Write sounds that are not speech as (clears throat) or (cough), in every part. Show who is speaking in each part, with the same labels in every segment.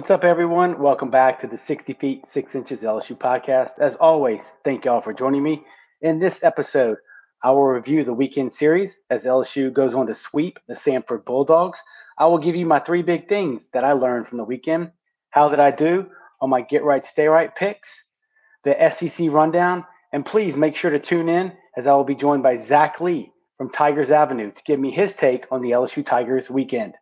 Speaker 1: What's up, everyone? Welcome back to the 60 Feet 6 Inches LSU podcast. As always, thank y'all for joining me. In this episode, I will review the weekend series as LSU goes on to sweep the Samford Bulldogs. I will give you my three big things that I learned from the weekend. How did I do on my Get Right, Stay Right picks? The SEC rundown. And please make sure to tune in as I will be joined by Zac Lee from Tigers Avenue to give me his take on the LSU Tigers weekend.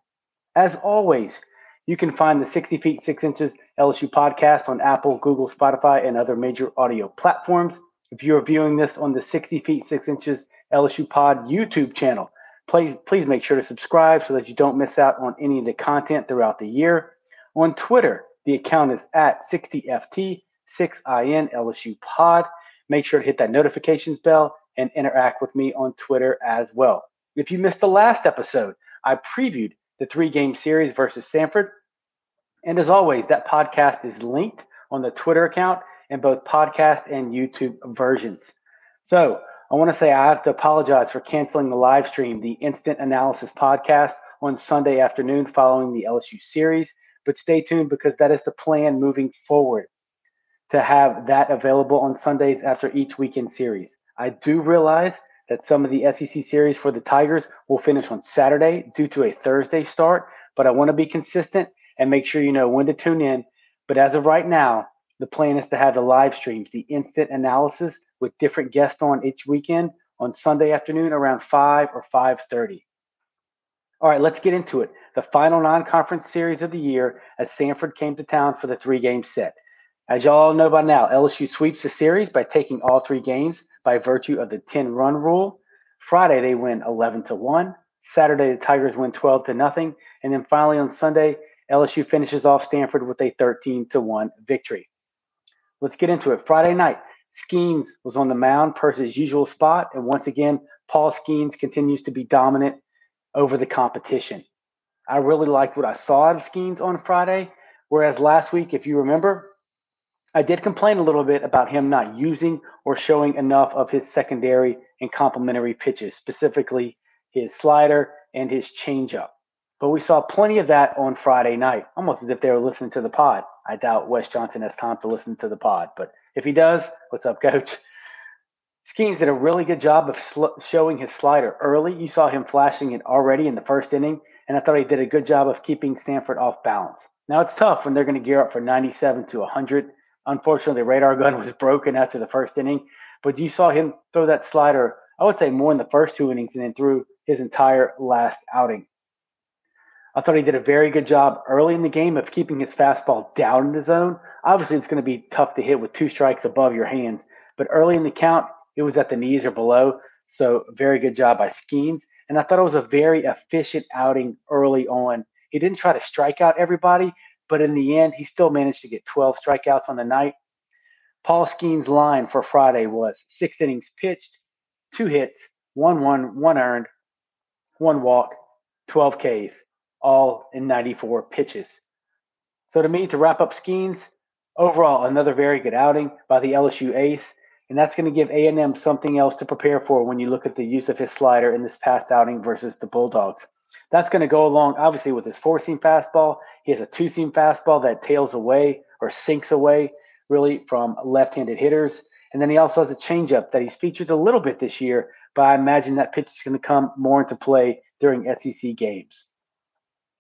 Speaker 1: As always, you can find the 60 Feet 6 Inches LSU podcast on Apple, Google, Spotify, and other major audio platforms. If you're viewing this on the 60 Feet 6 Inches LSU Pod YouTube channel, please, please make sure to subscribe so that you don't miss out on any of the content throughout the year. On Twitter, the account is at 60FT, 6IN LSU Pod. Make sure to hit that notifications bell and interact with me on Twitter as well. If you missed the last episode, I previewed the three game series versus Samford. And as always, that podcast is linked on the Twitter account in both podcast and YouTube versions. So I want to say I have to apologize for canceling the live stream, the Instant Analysis podcast on Sunday afternoon following the LSU series. But stay tuned because that is the plan moving forward to have that available on Sundays after each weekend series. I do realize that some of the SEC series for the Tigers will finish on Saturday due to a Thursday start, but I want to be consistent and make sure you know when to tune in. But as of right now, the plan is to have the live streams, the instant analysis with different guests on each weekend on Sunday afternoon around 5 or 5:30. All right, let's get into it. The final non-conference series of the year as Samford came to town for the three-game set. As y'all know by now, LSU sweeps the series by taking all three games by virtue of the 10-run rule. Friday they win 11 to 1. Saturday the Tigers win 12 to nothing, and then finally on Sunday LSU finishes off Samford with a 13 to 1 victory. Let's get into it. Friday night, Skenes was on the mound per his usual spot, and once again, Paul Skenes continues to be dominant over the competition. I really liked what I saw of Skenes on Friday, whereas last week, if you remember, I did complain a little bit about him not using or showing enough of his secondary and complementary pitches, specifically his slider and his changeup. But we saw plenty of that on Friday night, almost as if they were listening to the pod. I doubt Wes Johnson has time to listen to the pod, but if he does, what's up, coach? Skenes did a really good job of sl- showing his slider early. You saw him flashing it already in the first inning, and I thought he did a good job of keeping Samford off balance. Now it's tough when they're going to gear up for 97 to 100. Unfortunately, the radar gun (laughs) was broken after the first inning, but you saw him throw that slider, I would say more in the first two innings and then through his entire last outing. I thought he did a very good job early in the game of keeping his fastball down in the zone. Obviously, it's going to be tough to hit with two strikes above your hands, but early in the count, it was at the knees or below. So, very good job by Skenes. And I thought it was a very efficient outing early on. He didn't try to strike out everybody, but in the end, he still managed to get 12 strikeouts on the night. Paul Skenes' line for Friday was six innings pitched, two hits, one one, one earned, one walk, 12 Ks all in 94 pitches. So to me, to wrap up Skenes, overall another very good outing by the LSU ace, and that's going to give A&M something else to prepare for when you look at the use of his slider in this past outing versus the Bulldogs. That's going to go along, obviously, with his four-seam fastball. He has a two-seam fastball that tails away or sinks away, really, from left-handed hitters. And then he also has a changeup that he's featured a little bit this year, but I imagine that pitch is going to come more into play during SEC games.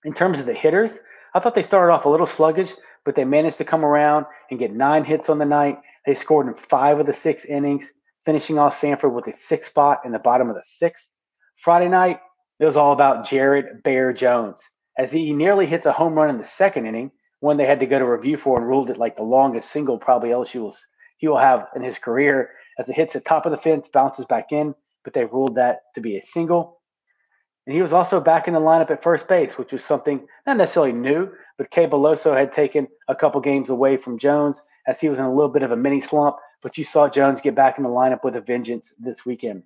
Speaker 1: In terms of the hitters, I thought they started off a little sluggish, but they managed to come around and get nine hits on the night. They scored in five of the six innings, finishing off Samford with a six spot in the bottom of the sixth. Friday night, it was all about Jared Bear Jones, as he nearly hits a home run in the second inning, one they had to go to review for and ruled it like the longest single probably LSU will, he will have in his career, as it hits the top of the fence, bounces back in, but they ruled that to be a single. And he was also back in the lineup at first base, which was something not necessarily new, but Cade Beloso had taken a couple games away from Jones as he was in a little bit of a mini slump. But you saw Jones get back in the lineup with a vengeance this weekend.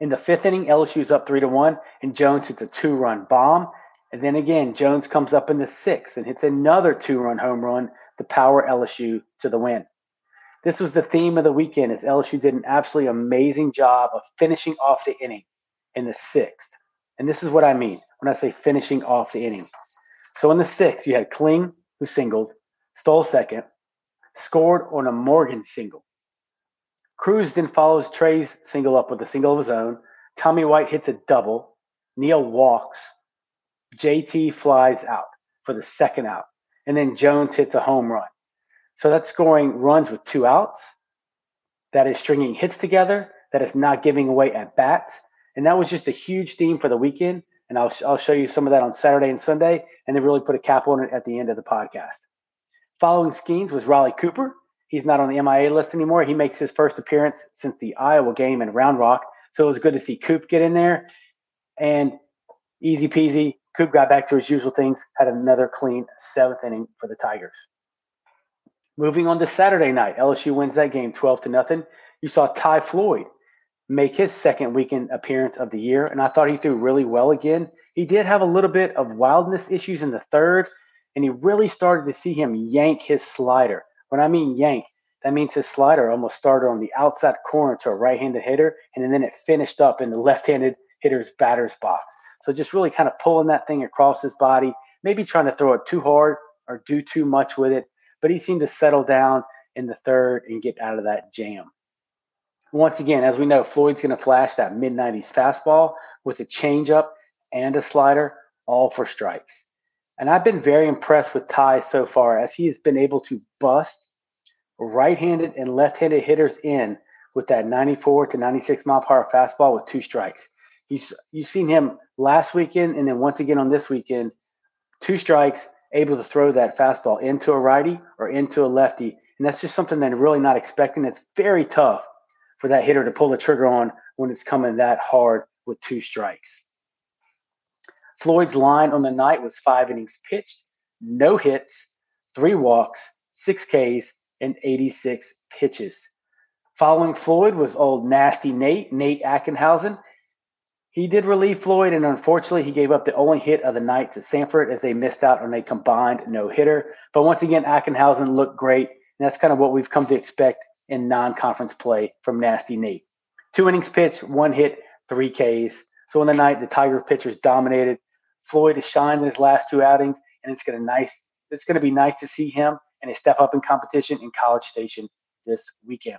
Speaker 1: In the fifth inning, LSU's up three to one, and Jones hits a two-run bomb. And then again, Jones comes up in the sixth and hits another two-run home run to power LSU to the win. This was the theme of the weekend as LSU did an absolutely amazing job of finishing off the inning in the sixth. And this is what I mean when I say finishing off the inning. So in the sixth, you had Kling who singled, stole second, scored on a Morgan single. Crews then follows Trey's single up with a single of his own. Tommy White hits a double. Neil walks. JT flies out for the second out. And then Jones hits a home run. So that's scoring runs with two outs. That is stringing hits together. That is not giving away at bats. And that was just a huge theme for the weekend. And I'll, I'll show you some of that on Saturday and Sunday, and then really put a cap on it at the end of the podcast. Following Skenes was Riley Cooper. He's not on the MIA list anymore. He makes his first appearance since the Iowa game in Round Rock. So it was good to see Coop get in there. And easy peasy, Coop got back to his usual things, had another clean seventh inning for the Tigers. Moving on to Saturday night, LSU wins that game 12 to nothing. You saw Ty Floyd make his second weekend appearance of the year, and I thought he threw really well again. He did have a little bit of wildness issues in the third, and he really started to see him yank his slider. When I mean yank, that means his slider almost started on the outside corner to a right-handed hitter, and then it finished up in the (laughs) left-handed hitter's batter's box. So just really kind of pulling that thing across his body, maybe trying to throw it too hard or do too much with it. But he seemed to settle down in the third and get out of that jam. Once again, as we know, Floyd's going to flash that mid 90s fastball with a changeup and a slider, all for strikes. And I've been very impressed with Ty so far as he has been able to bust right-handed and left-handed hitters in with that 94 to 96 mile per hour fastball with two strikes. He's you've seen him last weekend and then once again on this weekend, two strikes, able to throw that fastball into a righty or into a lefty. And that's just something that I'm really not expecting. It's very tough for that hitter to pull the trigger on when it's coming that hard with two strikes. Floyd's line on the night was five innings pitched, no hits, three walks, six Ks, and 86 pitches. Following Floyd was old nasty Nate, Nate Ackenhausen. He did relieve Floyd, and unfortunately, he gave up the only hit of the night to Samford as they missed out on a combined no hitter. But once again, Ackenhausen looked great, and that's kind of what we've come to expect in non conference play from Nasty Nate. Two innings pitched, one hit, three Ks. So on the night, the Tiger pitchers dominated. Floyd has shined in his last two outings, and it's gonna nice. It's gonna be nice to see him and a step up in competition in College Station this weekend.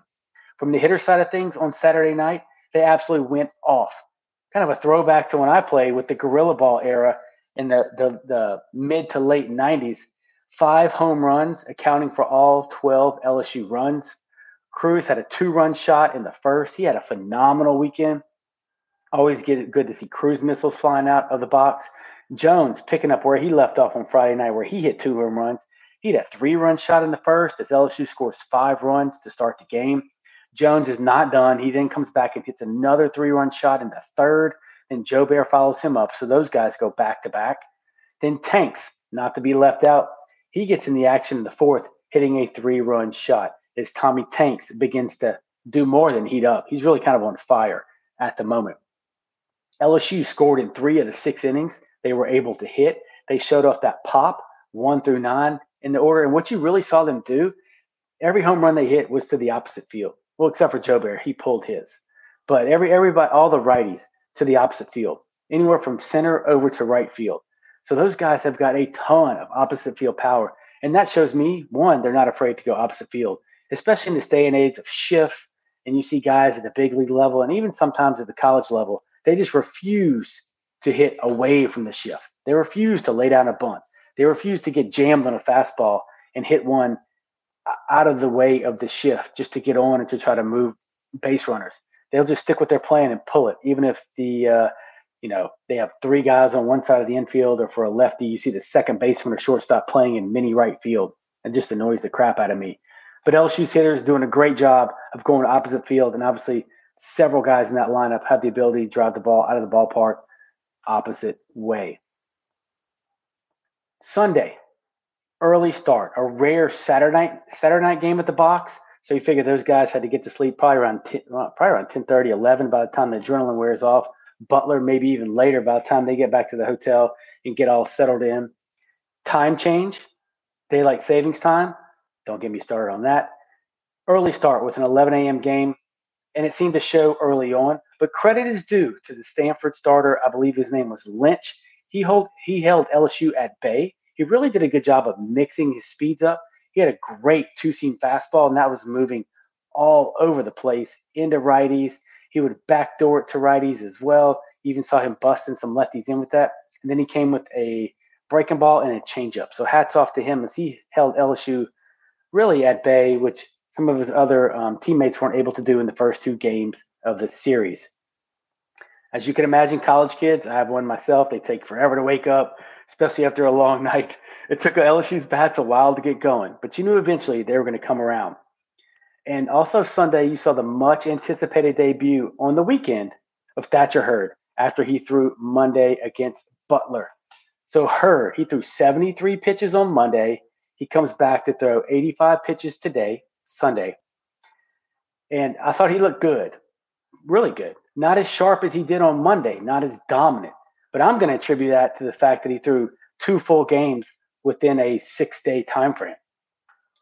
Speaker 1: From the hitter side of things, on Saturday night, they absolutely went off. Kind of a throwback to when I played with the Gorilla Ball era in the, the, the mid to late 90s. Five home runs, accounting for all 12 LSU runs. Crews had a two run shot in the first. He had a phenomenal weekend. Always get good to see Crews missiles flying out of the box. Jones picking up where he left off on Friday night, where he hit two home runs. He had a three run shot in the first as LSU scores five runs to start the game. Jones is not done. He then comes back and hits another three run shot in the third. Then Bear follows him up. So those guys go back to back. Then Tanks, not to be left out, he gets in the action in the fourth, hitting a three run shot as Tommy Tanks begins to do more than heat up. He's really kind of on fire at the moment. LSU scored in three of the six innings they were able to hit. They showed off that pop one through nine in the order. And what you really saw them do, every home run they hit was to the opposite field. Well, except for Jobert, he pulled his. But every everybody, all the righties to the opposite field, anywhere from center over to right field. So those guys have got a ton of opposite field power. And that shows me, one, they're not afraid to go opposite field, especially in this day and age of shift. And you see guys at the big league level and even sometimes at the college level, they just refuse to hit away from the shift. They refuse to lay down a bunt. They refuse to get jammed on a fastball and hit one out of the way of the shift just to get on and to try to move base runners. They'll just stick with their plan and pull it, even if the uh, you know they have three guys on one side of the infield, or for a lefty, you see the second baseman or shortstop playing in mini right field, and just annoys the crap out of me. But LSU's hitters doing a great job of going opposite field, and obviously several guys in that lineup have the ability to drive the ball out of the ballpark opposite way. Sunday, early start, a rare Saturday night Saturday night game at the box. So you figure those guys had to get to sleep probably around 10, probably around 10, 30, 11 by the time the adrenaline wears off. Butler maybe even later by the time they get back to the hotel and get all settled in. Time change, daylight savings time. Don't get me started on that. Early start with an 11 a.m. game, and it seemed to show early on. But credit is due to the Samford starter. I believe his name was Lynch he hold he held LSU at bay. he really did a good job of mixing his speeds up. He had a great two seam fastball, and that was moving all over the place into righties. He would backdoor it to righties as well. You even saw him busting some lefties in with that. And then he came with a breaking ball and a changeup. So hats off to him as he held LSU really at bay, which some of his other um, teammates weren't able to do in the first two games of the series. As you can imagine, college kids, I have one myself, they take forever to wake up, especially after a long (laughs) night. It took LSU's bats a while to get going, but you knew eventually they were going to come around. And also Sunday, you saw the much anticipated debut on the weekend of Thatcher Hurd after he threw Monday against Butler. So Hurd, he threw 73 pitches on Monday. He comes back to throw 85 pitches today, Sunday. And I thought he looked good, really good. Not as sharp as he did on Monday, not as dominant. But I'm going to attribute that to the fact that he threw two full games within a six day time frame.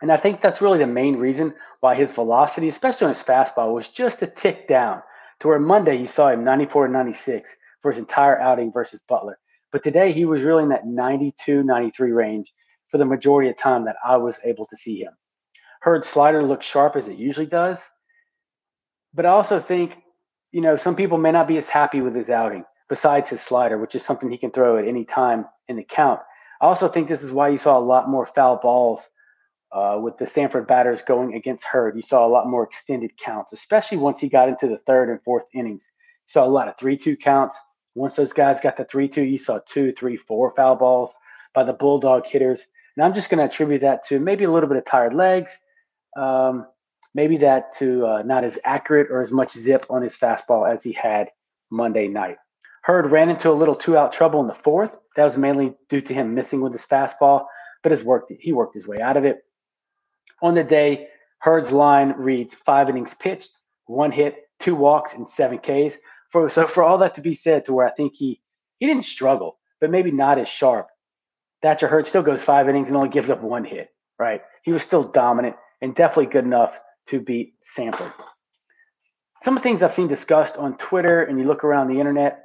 Speaker 1: And I think that's really the main reason why his velocity, especially on his fastball, was just a tick down to where Monday you saw him 94 and 96 for his entire outing versus Butler. But today he was really in that 92, 93 range for the majority of time that I was able to see him. Hurd slider looked sharp as it usually does. But I also think, you know, some people may not be as happy with his outing besides his slider, which is something he can throw at any time in the count. I also think this is why you saw a lot more foul balls uh, with the Samford batters going against Hurd. You saw a lot more extended counts, especially once he got into the third and fourth innings. You saw a lot of 3 2 counts. Once those guys got the 3 2, you saw two, three, four foul balls by the Bulldog hitters. And I'm just going to attribute that to maybe a little bit of tired legs, um, maybe that to uh, not as accurate or as much zip on his fastball as he had Monday night. Hurd ran into a little two out trouble in the fourth. That was mainly due to him missing with his fastball, but his he worked his way out of it. On the day, Hurd's line reads five innings pitched, one hit, two walks, and seven Ks. For so for all that to be said, to where I think he he didn't struggle, but maybe not as sharp. Thatcher Hurd still goes five innings and only gives up one hit. Right? He was still dominant and definitely good enough to beat Samford. Some of the things I've seen discussed on Twitter and you look around the internet,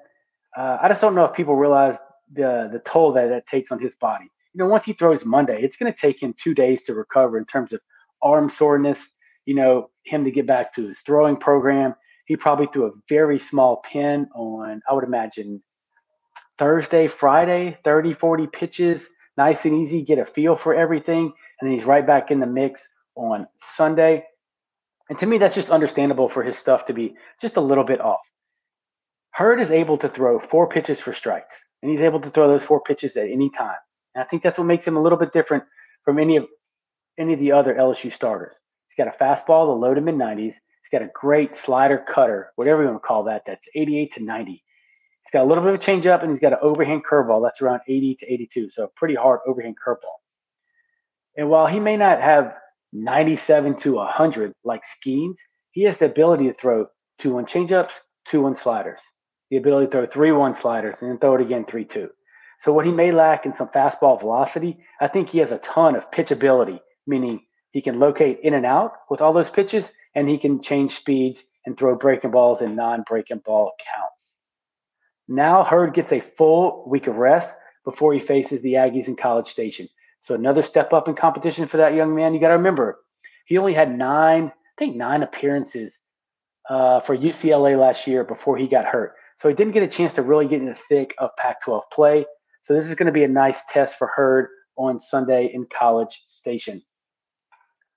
Speaker 1: uh, I just don't know if people realize the the toll that that takes on his body you know, once he throws Monday, it's going to take him two days to recover in terms of arm soreness, you know, him to get back to his throwing program. He probably threw a very small pin on, I would imagine, Thursday, Friday, 30, 40 pitches, nice and easy, get a feel for everything. And then he's right back in the mix on Sunday. And to me, that's just understandable for his stuff to be just a little bit off. Hurd is able to throw four pitches for strikes, and he's able to throw those four pitches at any time. And I think that's what makes him a little bit different from any of any of the other LSU starters. He's got a fastball, the low to mid 90s. He's got a great slider cutter, whatever you want to call that. That's 88 to 90. He's got a little bit of a changeup, and he's got an overhand curveball that's around 80 to 82. So pretty hard overhand curveball. And while he may not have 97 to 100 like Skenes, he has the ability to throw two one changeups, two one sliders, the ability to throw three one sliders, and then throw it again three two. So what he may lack in some fastball velocity, I think he has a ton of pitchability, meaning he can locate in and out with all those pitches, and he can change speeds and throw breaking balls and non-breaking ball counts. Now Hurd gets a full week of rest before he faces the Aggies in College Station. So another step up in competition for that young man. You got to remember, he only had nine, I think nine appearances uh, for UCLA last year before he got hurt. So he didn't get a chance to really get in the thick of Pac-12 play. So this is going to be a nice test for Hurd on Sunday in College Station.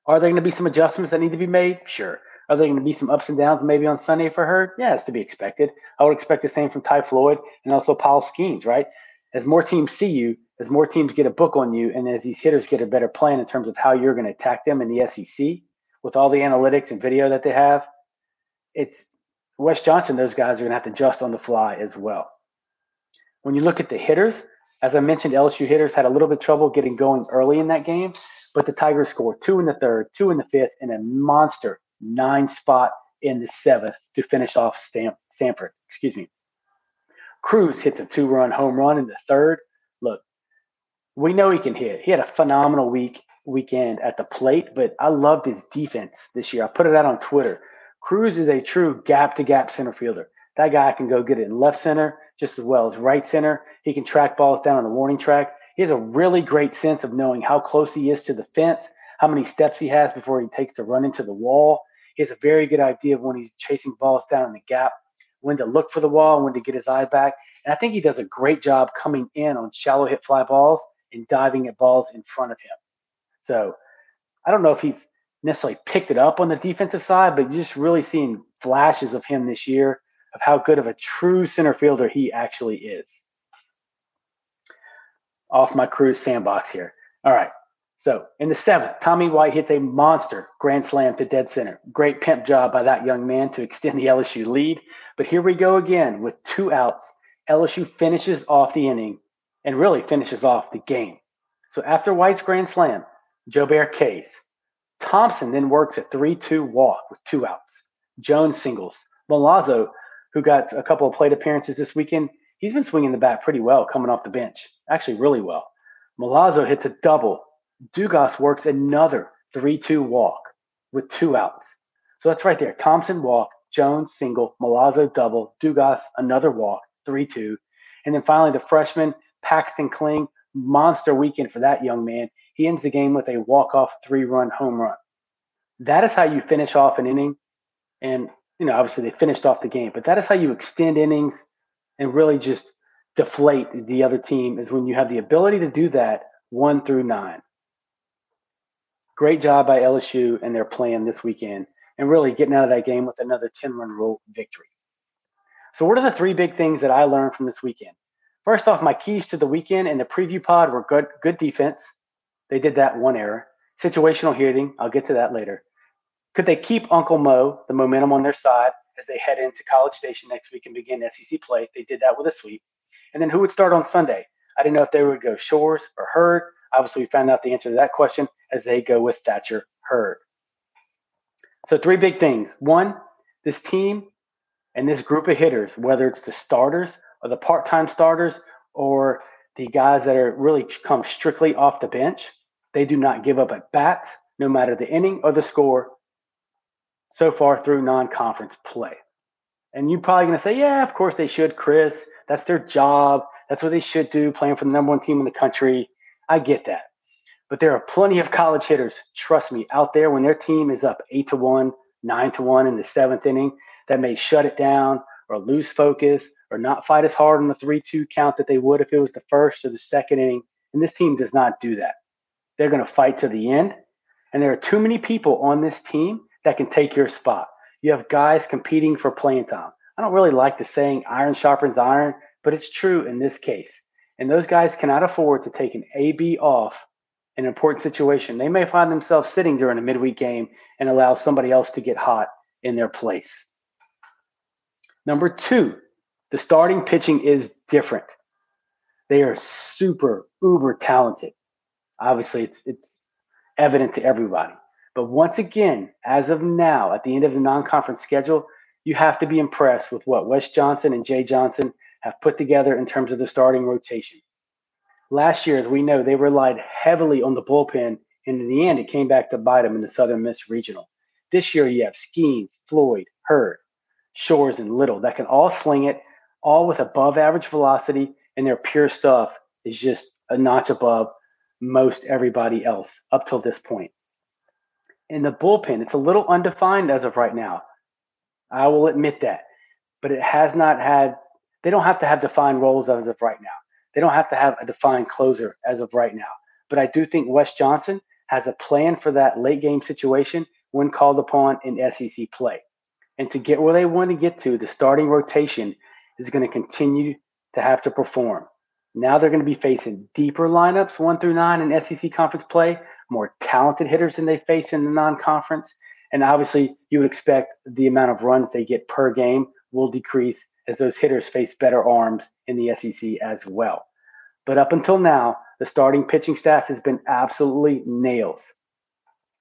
Speaker 1: Are there going to be some adjustments that need to be made? Sure. Are there going to be some ups and downs maybe on Sunday for Hurd? Yeah, it's to be expected. I would expect the same from Ty Floyd and also Paul Skenes, right? As more teams see you, as more teams get a book on you, and as these hitters get a better plan in terms of how you're going to attack them in the SEC with all the analytics and video that they have, it's Wes Johnson, those guys are going to have to adjust on the fly as well. When you look at the hitters, as I mentioned, LSU hitters had a little bit of trouble getting going early in that game, but the Tigers scored two in the third, two in the fifth, and a monster nine spot in the seventh to finish off Stamp, Samford. Excuse me. Crews hits a two run home run in the third. Look, we know he can hit. He had a phenomenal week weekend at the plate, but I loved his defense this year. I put it out on Twitter. Crews is a true gap to gap center fielder. That guy can go get it in left center just as well as right center. He can track balls down on the warning track. He has a really great sense of knowing how close he is to the fence, how many steps he has before he takes to run into the wall. He has a very good idea of when he's chasing balls down in the gap, when to look for the wall, when to get his eye back. And I think he does a great job coming in on shallow hit fly balls and diving at balls in front of him. So I don't know if he's necessarily picked it up on the defensive side, but you're just really seeing flashes of him this year of how good of a true center fielder he actually is. Off my Crews sandbox here. All right. So in the seventh, Tommy White hits a monster grand slam to dead center. Great pimp job by that young man to extend the (laughs) LSU lead. But here we go again with two outs. LSU finishes off the inning and really finishes off the game. So after White's grand slam, Jobert K's. Thompson then works a 3 2 walk with two outs. Jones singles. Milazzo, who got a couple of plate appearances this weekend, he's been swinging the bat pretty well coming off the bench. Actually, really well. Milazzo hits a double. Dugas works another 3 2 walk with two outs. So that's right there. Thompson walk, Jones single, Milazzo double, Dugas another walk, 3 2. And then finally, the freshman Paxton Kling, monster weekend for that young man. He ends the game with a walk-off three-run home run. That is how you finish off an inning. And, you know, obviously they finished off the game, but that is how you extend innings and really just deflate the other team is when you have the ability to do that one through nine. Great job by LSU and their plan this weekend and really getting out of that game with another 10 run rule victory. So, what are the three big things that I learned from this weekend? First off, my keys to the weekend and the preview pod were good, good defense. They did that one error. Situational hitting, I'll get to that later. Could they keep Uncle Mo, the momentum on their side, as they head into College Station next week and begin SEC play? They did that with a sweep. And then who would start on Sunday? I didn't know if they would go Shores or Hurd. Obviously, we found out the answer to that question as they go with Thatcher Hurd. So, three big things. One, this team and this group of hitters, whether it's the starters or the part-time starters or the guys that are really come strictly off the bench, they do not give up at bats, no matter the inning or the score so far through non-conference play. And you're probably going to say, yeah, of course they should, Chris. That's their job. That's what they should do, playing for the number one team in the country. I get that. But there are plenty of college hitters, trust me, out there when their team is up eight to one, nine to one in the seventh inning that may shut it down or lose focus or not fight as hard on the 3 2 count that they would if it was the first or the second inning. And this team does not do that. They're going to fight to the end. And there are too many people on this team that can take your spot. You have guys competing for playing time. I don't really like the saying iron sharpens iron, but it's true in this case. And those guys cannot afford to take an AB off an important situation. They may find themselves sitting during a midweek game and allow somebody else to get hot in their place. Number two, the starting pitching is different. They are super uber talented. Obviously, it's it's evident to everybody. But once again, as of now, at the end of the non-conference schedule, you have to be impressed with what Wes Johnson and Jay Johnson have put together in terms of the starting rotation. Last year, as we know, they relied heavily on the bullpen, and in the end, it came back to bite them in the Southern Miss Regional. This year, you have Skenes, Floyd, Hurd, Shores, and Little that can all sling it all with above average velocity, and their pure stuff is just a notch above most everybody else up till this point. In the bullpen, it's a little undefined as of right now. I will admit that. But it has not had, they don't have to have defined roles as of right now. They don't have to have a defined closer as of right now. But I do think Wes Johnson has a plan for that late game situation when called upon in SEC play. And to get where they want to get to, the starting rotation is going to continue to have to perform. Now they're going to be facing deeper lineups, one through nine in SEC conference play, more talented hitters than they face in the non conference. And obviously, you would expect the amount of runs they get per game will decrease as those hitters face better arms in the SEC as well. But up until now, the starting pitching staff has been absolutely nails.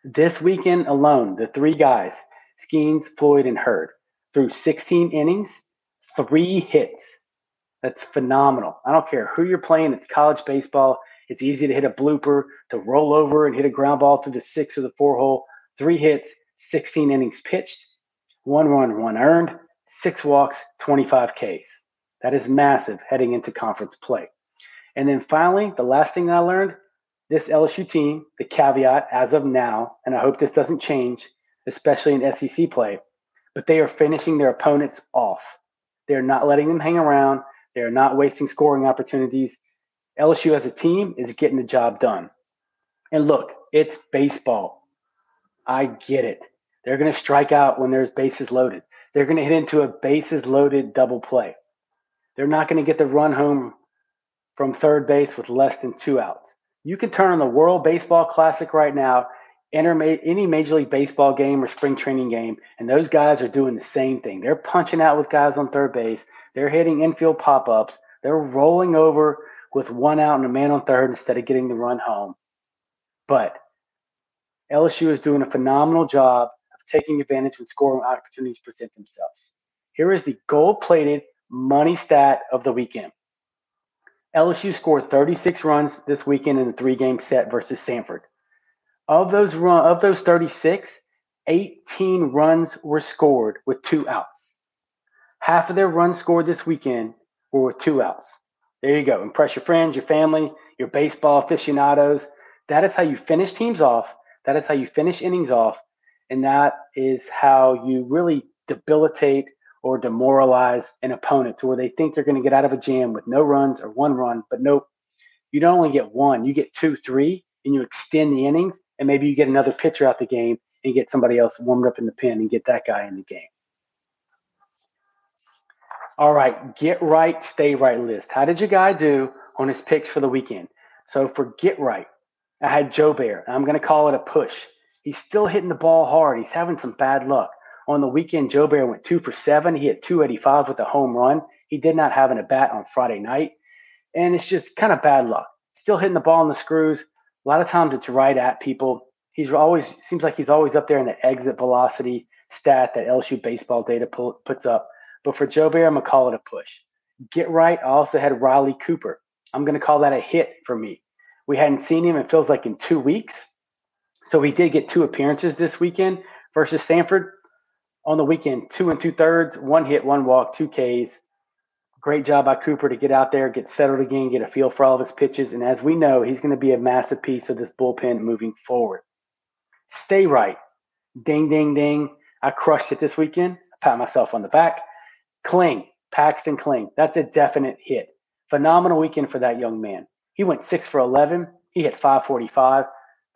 Speaker 1: This weekend alone, the three guys, Skenes, Floyd, and Hurd, threw 16 innings, three hits. That's phenomenal. I don't care who you're playing, it's college baseball. It's easy to hit a blooper, to roll over and hit a ground ball to the six or the four hole. Three hits, 16 innings pitched, one run, one earned, six walks, 25 Ks. That is massive heading into conference play. And then finally, the last thing I learned this LSU team, the caveat as of now, and I hope this doesn't change, especially in SEC play, but they are finishing their opponents off. They're not letting them hang around. They're not wasting scoring opportunities. LSU as a team is getting the job done. And look, it's baseball. I get it. They're going to strike out when there's bases loaded. They're going to hit into a bases loaded double play. They're not going to get the run home from third base with less than two outs. You can turn on the World Baseball Classic right now, enter any Major League Baseball game or spring training game, and those guys are doing the same thing. They're punching out with guys on third base. They're hitting infield pop ups. They're rolling over with one out and a man on third instead of getting the run home. But LSU is doing a phenomenal job taking advantage when scoring opportunities present themselves. Here is the gold plated money stat of the weekend. LSU scored 36 runs this weekend in a three game set versus Samford. Of those run of those 36, 18 runs were scored with two outs. Half of their runs scored this weekend were with two outs. There you go. Impress your friends, your family, your baseball aficionados. That is how you finish teams off. That is how you finish innings off. And that is how you really debilitate or demoralize an opponent to where they think they're going to get out of a jam with no runs or one run. But nope, you don't only get one, you get two, three, and you extend the innings, and maybe you get another pitcher out the game and get somebody else warmed up in the pen and get that guy in the game. All right, get right, stay right list. How did your guy do on his picks for the weekend? So for get right, I had Jobert. I'm going to call it a push. He's still hitting the ball hard. He's having some bad luck. On the weekend, Jobert went two for seven. He hit 285 with a home run. He did not have an at bat on Friday night. And it's just kind of bad luck. Still hitting the ball in the screws. A lot of times it's right at people. He's always seems like he's always up there in the exit velocity stat that LSU baseball data pull, puts up. But for Jobert, I'm gonna call it a push. Get right. I also had Riley Cooper. I'm gonna call that a hit for me. We hadn't seen him. It feels like in two weeks. So he did get two appearances this weekend versus Samford on the weekend, two and two thirds, one hit, one walk, two Ks. Great job by Cooper to get out there, get settled again, get a feel for all of his pitches. And as we know, he's going to be a massive piece of this bullpen moving forward. Stay right. Ding, ding, ding. I crushed it this weekend. I pat myself on the back. Kling, Paxton Kling. That's a definite hit. Phenomenal weekend for that young man. He went six for 11. He hit 545,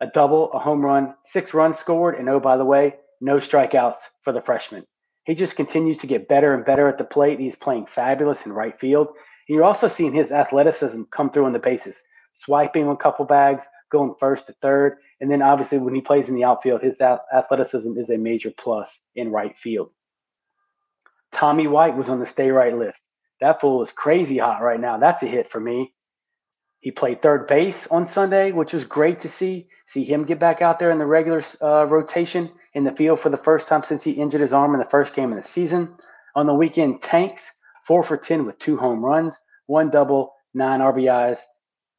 Speaker 1: a double, a home run, six runs scored. And oh, by the way, no strikeouts for the freshman. He just continues to get better and better at the plate. He's playing fabulous in right field. And you're also seeing his athleticism come through on the bases, swiping a couple bags, going first to third. And then obviously when he plays in the outfield, his athleticism is a major plus in right field. Tommy White was on the stay right list. That fool is crazy hot right now. That's a hit for me. He played third base on Sunday, which was great to see. See him get back out there in the regular uh, rotation in the field for the first time since he injured his arm in the first game of the season. On the weekend, Tanks, four for 10 with two home runs, one double, nine RBIs.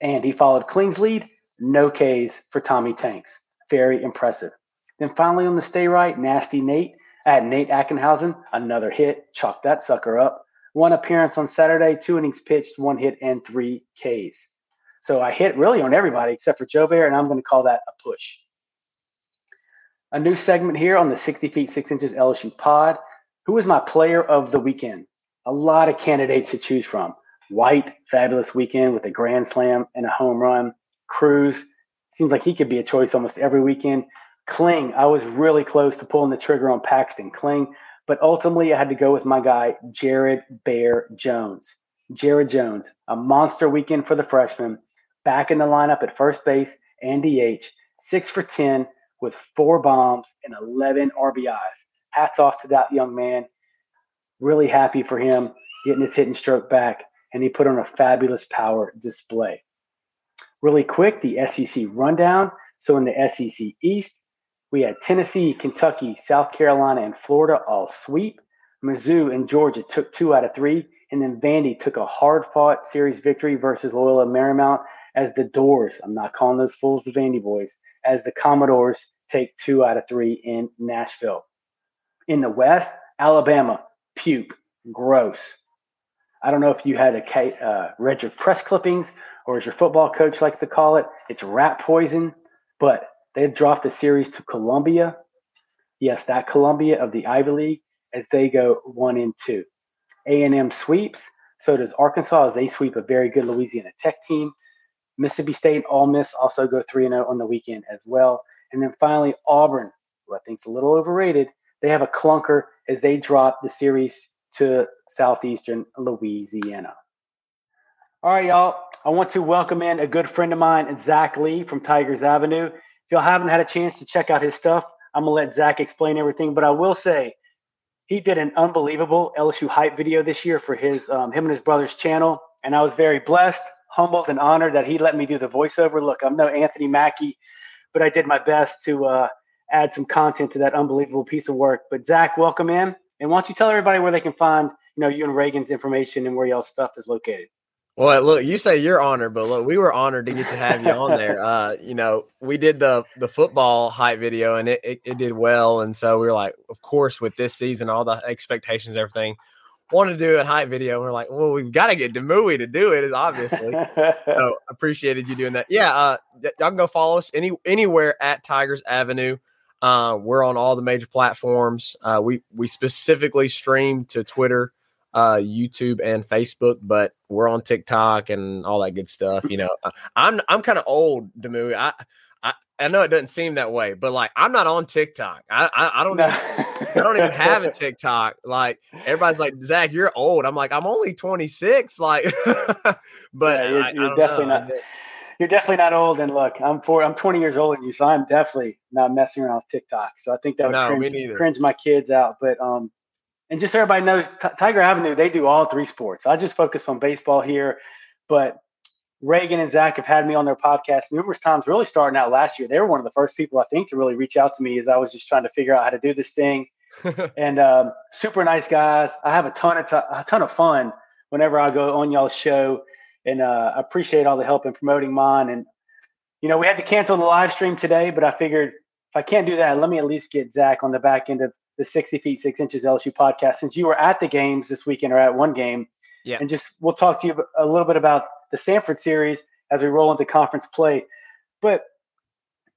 Speaker 1: And he followed Kling's lead, no Ks for Tommy Tanks. Very impressive. Then finally on the stay right, Nasty Nate. Had Nate Ackenhausen, another hit, chalked that sucker up. One appearance on Saturday, two innings pitched, one hit, and three Ks. So I hit really on everybody except for Jobert, and I'm going to call that a push. A new segment here on the 60 feet 6 inches LSU pod. Who was my player of the weekend? A lot of candidates to choose from. White, fabulous weekend with a grand slam and a home run. Crews, seems like he could be a choice almost every weekend. Kling, I was really close to pulling the trigger on Paxton Kling, but ultimately I had to go with my guy, Jared Bear Jones. Jared Jones, a monster weekend for the freshman back in the lineup at first base and DH, six for 10 with four bombs and 11 RBIs. Hats off to that young man. Really happy for him getting his hitting stroke back, and he put on a fabulous power display. Really quick, the SEC rundown. So in the SEC East, we had Tennessee, Kentucky, South Carolina, and Florida all sweep. Mizzou and Georgia took two out of three, and then Vandy took a hard-fought series victory versus Loyola Marymount as the Doors, I'm not calling those fools the Vandy boys, as the Commodores take two out of three in Nashville. In the West, Alabama, puke, gross. I don't know if you had a uh, read your press clippings or as your football coach likes to call it, it's rat poison. But they dropped the series to Columbia. Yes, that Columbia of the Ivy League as they go one and two. A&M sweeps. So does Arkansas as they sweep a very good Louisiana Tech team. Mississippi State and Ole Miss also go 3 0 on the weekend as well. And then finally, Auburn, who I think is a little overrated, they have a clunker as they drop the series to Southeastern Louisiana. All right, y'all. I want to welcome in a good friend of mine, Zac Lee from Tigers Avenue. If y'all haven't had a chance to check out his stuff, I'm gonna let Zac explain everything. But I will say, he did an unbelievable LSU hype video this year for his um, him and his brother's channel, and I was very blessed, humbled, and honored that he let me do the voiceover. Look, I'm no Anthony Mackie, but I did my best to uh, add some content to that unbelievable piece of work. But Zac, welcome in, and why don't you tell everybody where they can find you know you and Reagan's information and where y'all stuff is located?
Speaker 2: Well, look, you say you're honored, but look, we were honored to get to have you on there. (laughs) Uh, you know, we did the the football hype video and it, it, it did well, and so we were like, of course, with this season, all the expectations, everything, wanted to do a hype video. We're like, well, we've got to get Demui to do it, is obviously. (laughs) so appreciated you doing that. Yeah, uh, y'all can go follow us any anywhere at Tigers Avenue. Uh, we're on all the major platforms. Uh, we we specifically stream to Twitter uh, YouTube and Facebook, but we're on TikTok and all that good stuff. You know, I'm I'm kind of old, Demui. I, I know it doesn't seem that way, but like I'm not on TikTok. I I, I don't even, I don't even have a (laughs) TikTok. Like everybody's like Zac, you're old. I'm like I'm only 26. Like, (laughs) but
Speaker 1: yeah, you're,
Speaker 2: I,
Speaker 1: you're definitely know. not. You're definitely not old, and look, I'm four. I'm 20 years older than you, so I'm definitely not messing around with TikTok. So I think that would no, cringe, cringe my kids out. But um, and just so everybody knows, T- Tiger Avenue, they do all three sports. I just focus on baseball here, but Reagan and Zac have had me on their podcast numerous times, really starting out last year. They were one of the first people, I think, to really reach out to me as I was just trying to figure out how to do this thing. (laughs) and um, super nice guys. I have a ton of t- a ton of fun whenever I go on y'all's show, and uh, I appreciate all the help in promoting mine. And you know, we had to cancel the live stream today, but I figured if I can't do that, let me at least get Zac on the back end of the 60 feet, six inches LSU podcast since you were at the games this weekend or at one game.
Speaker 2: Yeah.
Speaker 1: And just we'll talk to you a little bit about the Samford series as we roll into conference play. But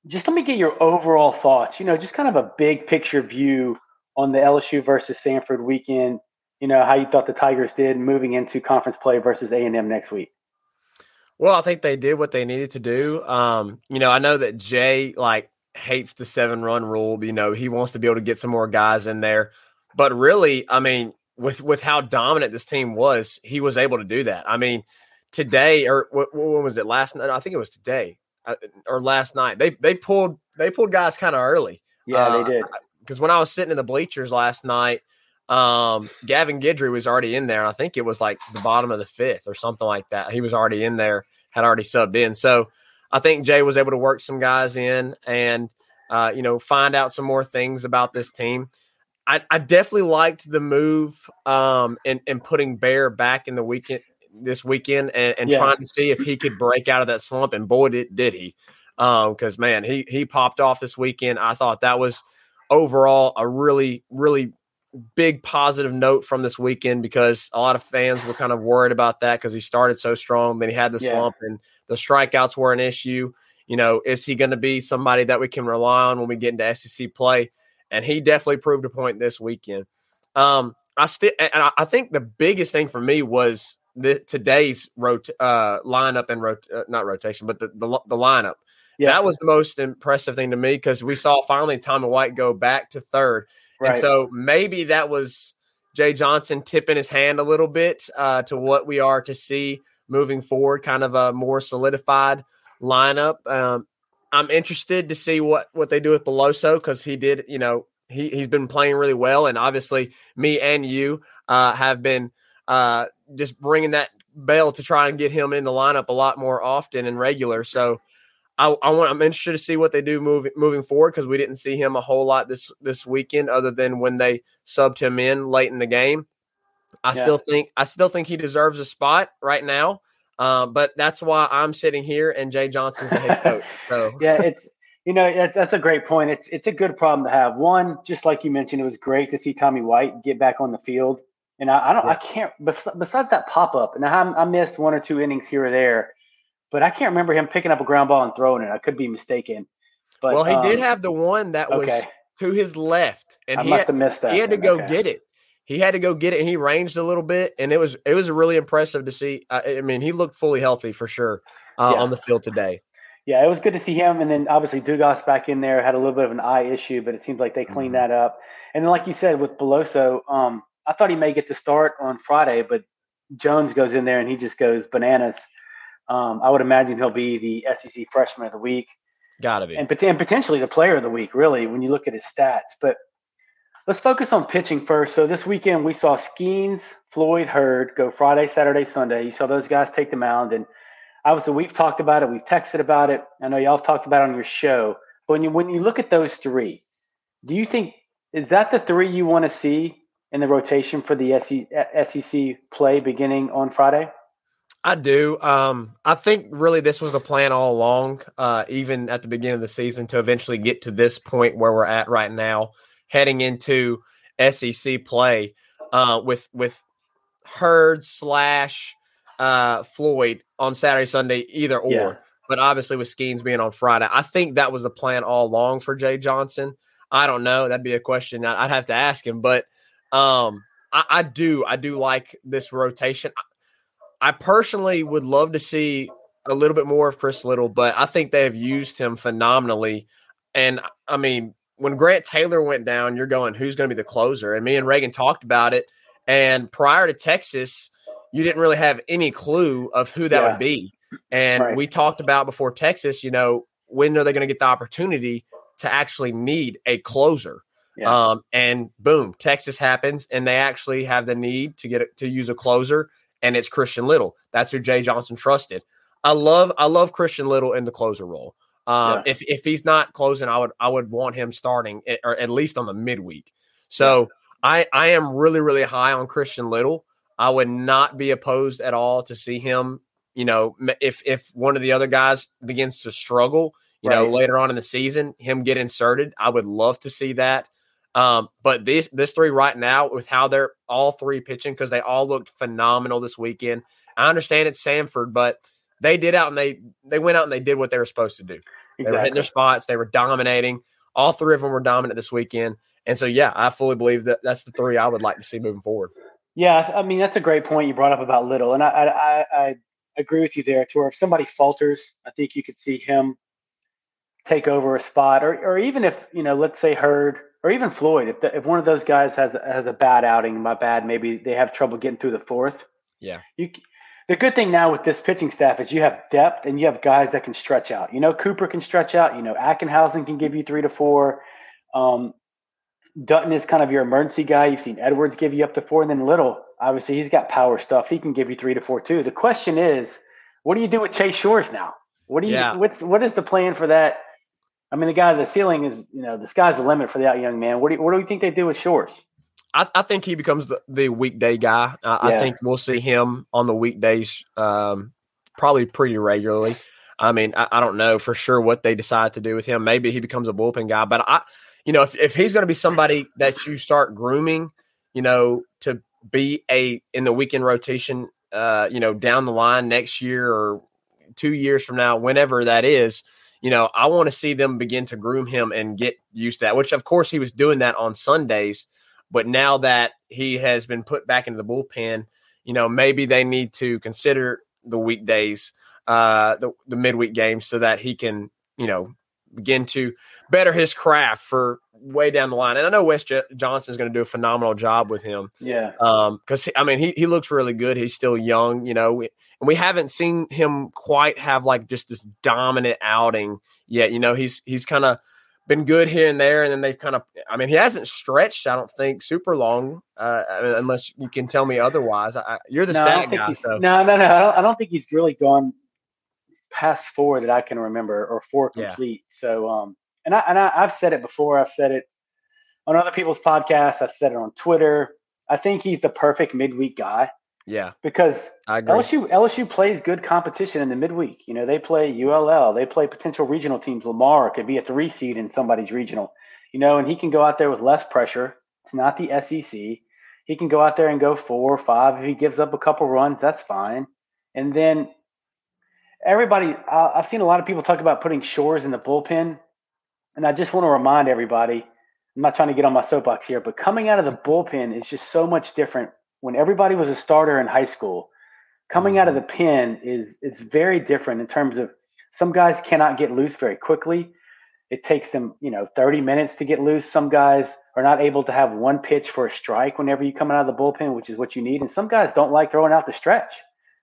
Speaker 1: just let me get your overall thoughts, you know, just kind of a big picture view on the LSU versus Samford weekend, you know, how you thought the Tigers did moving into conference play versus A&M next week.
Speaker 2: Well, I think they did what they needed to do. Um, you know, I know that Jay like hates the seven run rule. You know, he wants to be able to get some more guys in there. But really, I mean, with with how dominant this team was, he was able to do that. I mean, today or what, when was it last night? I think it was today uh, or last night. They they pulled they pulled guys kind of early.
Speaker 1: Yeah, uh, they did.
Speaker 2: Because when I was sitting in the bleachers last night, um, Gavin Guidry was already in there. I think it was like the bottom of the fifth or something like that. He was already in there, had already subbed in. So I think Jay was able to work some guys in and uh, you know find out some more things about this team. I, I definitely liked the move um, in, in putting Bear back in the weekend this weekend and, and yeah. trying to see if he could break out of that slump. And boy, did, did he! Because um, man, he he popped off this weekend. I thought that was overall a really really big positive note from this weekend because a lot of fans were kind of worried about that because he started so strong, then he had the yeah. slump, and the strikeouts were an issue. You know, is he going to be somebody that we can rely on when we get into SEC play? And he definitely proved a point this weekend. Um, I still, and I think the biggest thing for me was the, today's rot- uh, lineup and rot- uh, not rotation, but the, the, the lineup. Yeah. That was the most impressive thing to me because we saw finally Tommy White go back to third. Right. And so maybe that was Jay Johnson tipping his hand a little bit uh, to what we are to see moving forward, kind of a more solidified lineup. Um, I'm interested to see what what they do with Beloso because he did, you know, he he's been playing really well, and obviously me and you uh, have been uh, just bringing that bell to try and get him in the lineup a lot more often and regular. So I, I want I'm interested to see what they do moving moving forward because we didn't see him a whole lot this this weekend other than when they subbed him in late in the game. I yeah. still think I still think he deserves a spot right now. Uh, but that's why I'm sitting here and Jay Johnson's the head coach. (laughs) So
Speaker 1: yeah, it's you know that's that's a great point. It's it's a good problem to have. One, just like you mentioned, it was great to see Tommy White get back on the field. And I, I don't, yeah. I can't. Besides that pop up, and I, I missed one or two innings here or there, but I can't remember him picking up a ground ball and throwing it. I could be mistaken. But
Speaker 2: well, he um, did have the one that was okay. to his left, and
Speaker 1: I
Speaker 2: he
Speaker 1: must
Speaker 2: had,
Speaker 1: have missed that.
Speaker 2: He had to go okay. get it. He had to go get it, and he ranged a little bit, and it was it was really impressive to see. I, I mean, he looked fully healthy for sure uh, yeah. on the field today.
Speaker 1: Yeah, it was good to see him, and then obviously Dugas back in there had a little bit of an eye issue, but it seems like they cleaned mm-hmm. that up. And then, like you said, with Beloso, um, I thought he may get to start on Friday, but Jones goes in there and he just goes bananas. Um, I would imagine he'll be the SEC Freshman of the Week.
Speaker 2: Gotta be,
Speaker 1: and, and potentially the Player of the Week, really, when you look at his stats. But let's focus on pitching first. So this weekend we saw Skenes, Floyd, Hurd go Friday, Saturday, Sunday. You saw those guys take the mound, and I was, we've talked about it, we've texted about it. I know y'all talked about it on your show. But when you when you look at those three, do you think is that the three you want to see in the rotation for the SEC play beginning on Friday?
Speaker 2: I do. Um, I think really this was the plan all along, uh, even at the beginning of the season, to eventually get to this point where we're at right now, heading into SEC play uh, with with Hurd slash uh, Floyd on Saturday, Sunday, either or. Yeah. But obviously, with Skenes being on Friday, I think that was the plan all along for Jay Johnson. I don't know. That'd be a question I'd have to ask him. But um, I, I do, I do like this rotation. I personally would love to see a little bit more of Chris Little, but I think they have used him phenomenally. And I mean, when Grant Taylor went down, you're going, who's going to be the closer? And me and Reagan talked about it. And prior to Texas, you didn't really have any clue of who that yeah. would be. And right. we talked about before Texas, you know, when are they going to get the opportunity to actually need a closer? Yeah. Um, and boom, Texas happens, and they actually have the need to get to use a closer, and it's Christian Little. That's who Jay Johnson trusted. I love I love Christian Little in the closer role. Um, yeah. if if he's not closing, I would I would want him starting at, or at least on the midweek. So yeah. I I am really really high on Christian Little. I would not be opposed at all to see him. You know, if if one of the other guys begins to struggle, you right. know, later on in the season, him get inserted, I would love to see that. Um, but this this three right now, with how they're all three pitching, because they all looked phenomenal this weekend. I understand it's Samford, but they did out and they they went out and they did what they were supposed to do. Exactly. They were hitting their spots, they were dominating. All three of them were dominant this weekend. And so, yeah, I fully believe that that's the three I would like to see moving forward.
Speaker 1: Yeah, I mean that's a great point you brought up about Little, and I, I, I agree with you there. To where if somebody falters, I think you could see him take over a spot, or or even if you know, let's say Hurd or even Floyd, if the, if one of those guys has has a bad outing, my bad, maybe they have trouble getting through the fourth.
Speaker 2: Yeah,
Speaker 1: you. The good thing now with this pitching staff is you have depth and you have guys that can stretch out. You know, Cooper can stretch out. You know, Ackenhausen can give you three to four. Um, Dutton is kind of your emergency guy. You've seen Edwards give you up to four, and then Little, obviously, he's got power stuff. He can give you three to four too. The question is, what do you do with Chase Shores now? What do you? Yeah. What's what is the plan for that? I mean, the guy, the ceiling is, you know, the sky's the limit for that young man. What do you, what do you think they do with Shores?
Speaker 2: I, I think he becomes the, the weekday guy. Uh, yeah. I think we'll see him on the weekdays, um, probably pretty regularly. I mean, I, I, don't know for sure what they decide to do with him. Maybe he becomes a bullpen guy, but I, you know, if, if he's going to be somebody that you start grooming, you know, to be a in the weekend rotation, uh, you know, down the line next year or two years from now, whenever that is, you know, I want to see them begin to groom him and get used to that. Which, of course, he was doing that on Sundays, but now that he has been put back into the bullpen, you know, maybe they need to consider the weekdays, uh, the the midweek games, so that he can, you know, begin to better his craft for way down the line. And I know Wes J- Johnson is going to do a phenomenal job with him.
Speaker 1: Yeah.
Speaker 2: Um, because I mean, he he looks really good. He's still young, you know, and we haven't seen him quite have like just this dominant outing yet. You know, he's he's kind of been good here and there, and then they've kind of. I mean, he hasn't stretched. I don't think super long, uh, unless you can tell me otherwise. I, you're the no, stat guy. So.
Speaker 1: No, no, no. I don't, I don't think he's really gone past four that I can remember, or four complete. Yeah. So, um, and I and I, I've said it before. I've said it on other people's podcasts. I've said it on Twitter. I think he's the perfect midweek guy.
Speaker 2: Yeah,
Speaker 1: because LSU LSU plays good competition in the midweek. You know, they play ULL, they play potential regional teams. Lamar could be a three seed in somebody's regional. You know, and he can go out there with less pressure. It's not the SEC. he can go out there and go four or five. If he gives up a couple runs, that's fine. And then everybody, I've seen a lot of people talk about putting Shores in the bullpen. And I just want to remind everybody I'm not trying to get on my soapbox here, but coming out of the bullpen is just so much different. When everybody was a starter in high school, coming out of mm-hmm. the pen is is very different in terms of some guys cannot get loose very quickly. It takes them, you know, 30 minutes to get loose. Some guys are not able to have one pitch for a strike whenever you come out of the bullpen, which is what you need. And some guys don't like throwing out the stretch.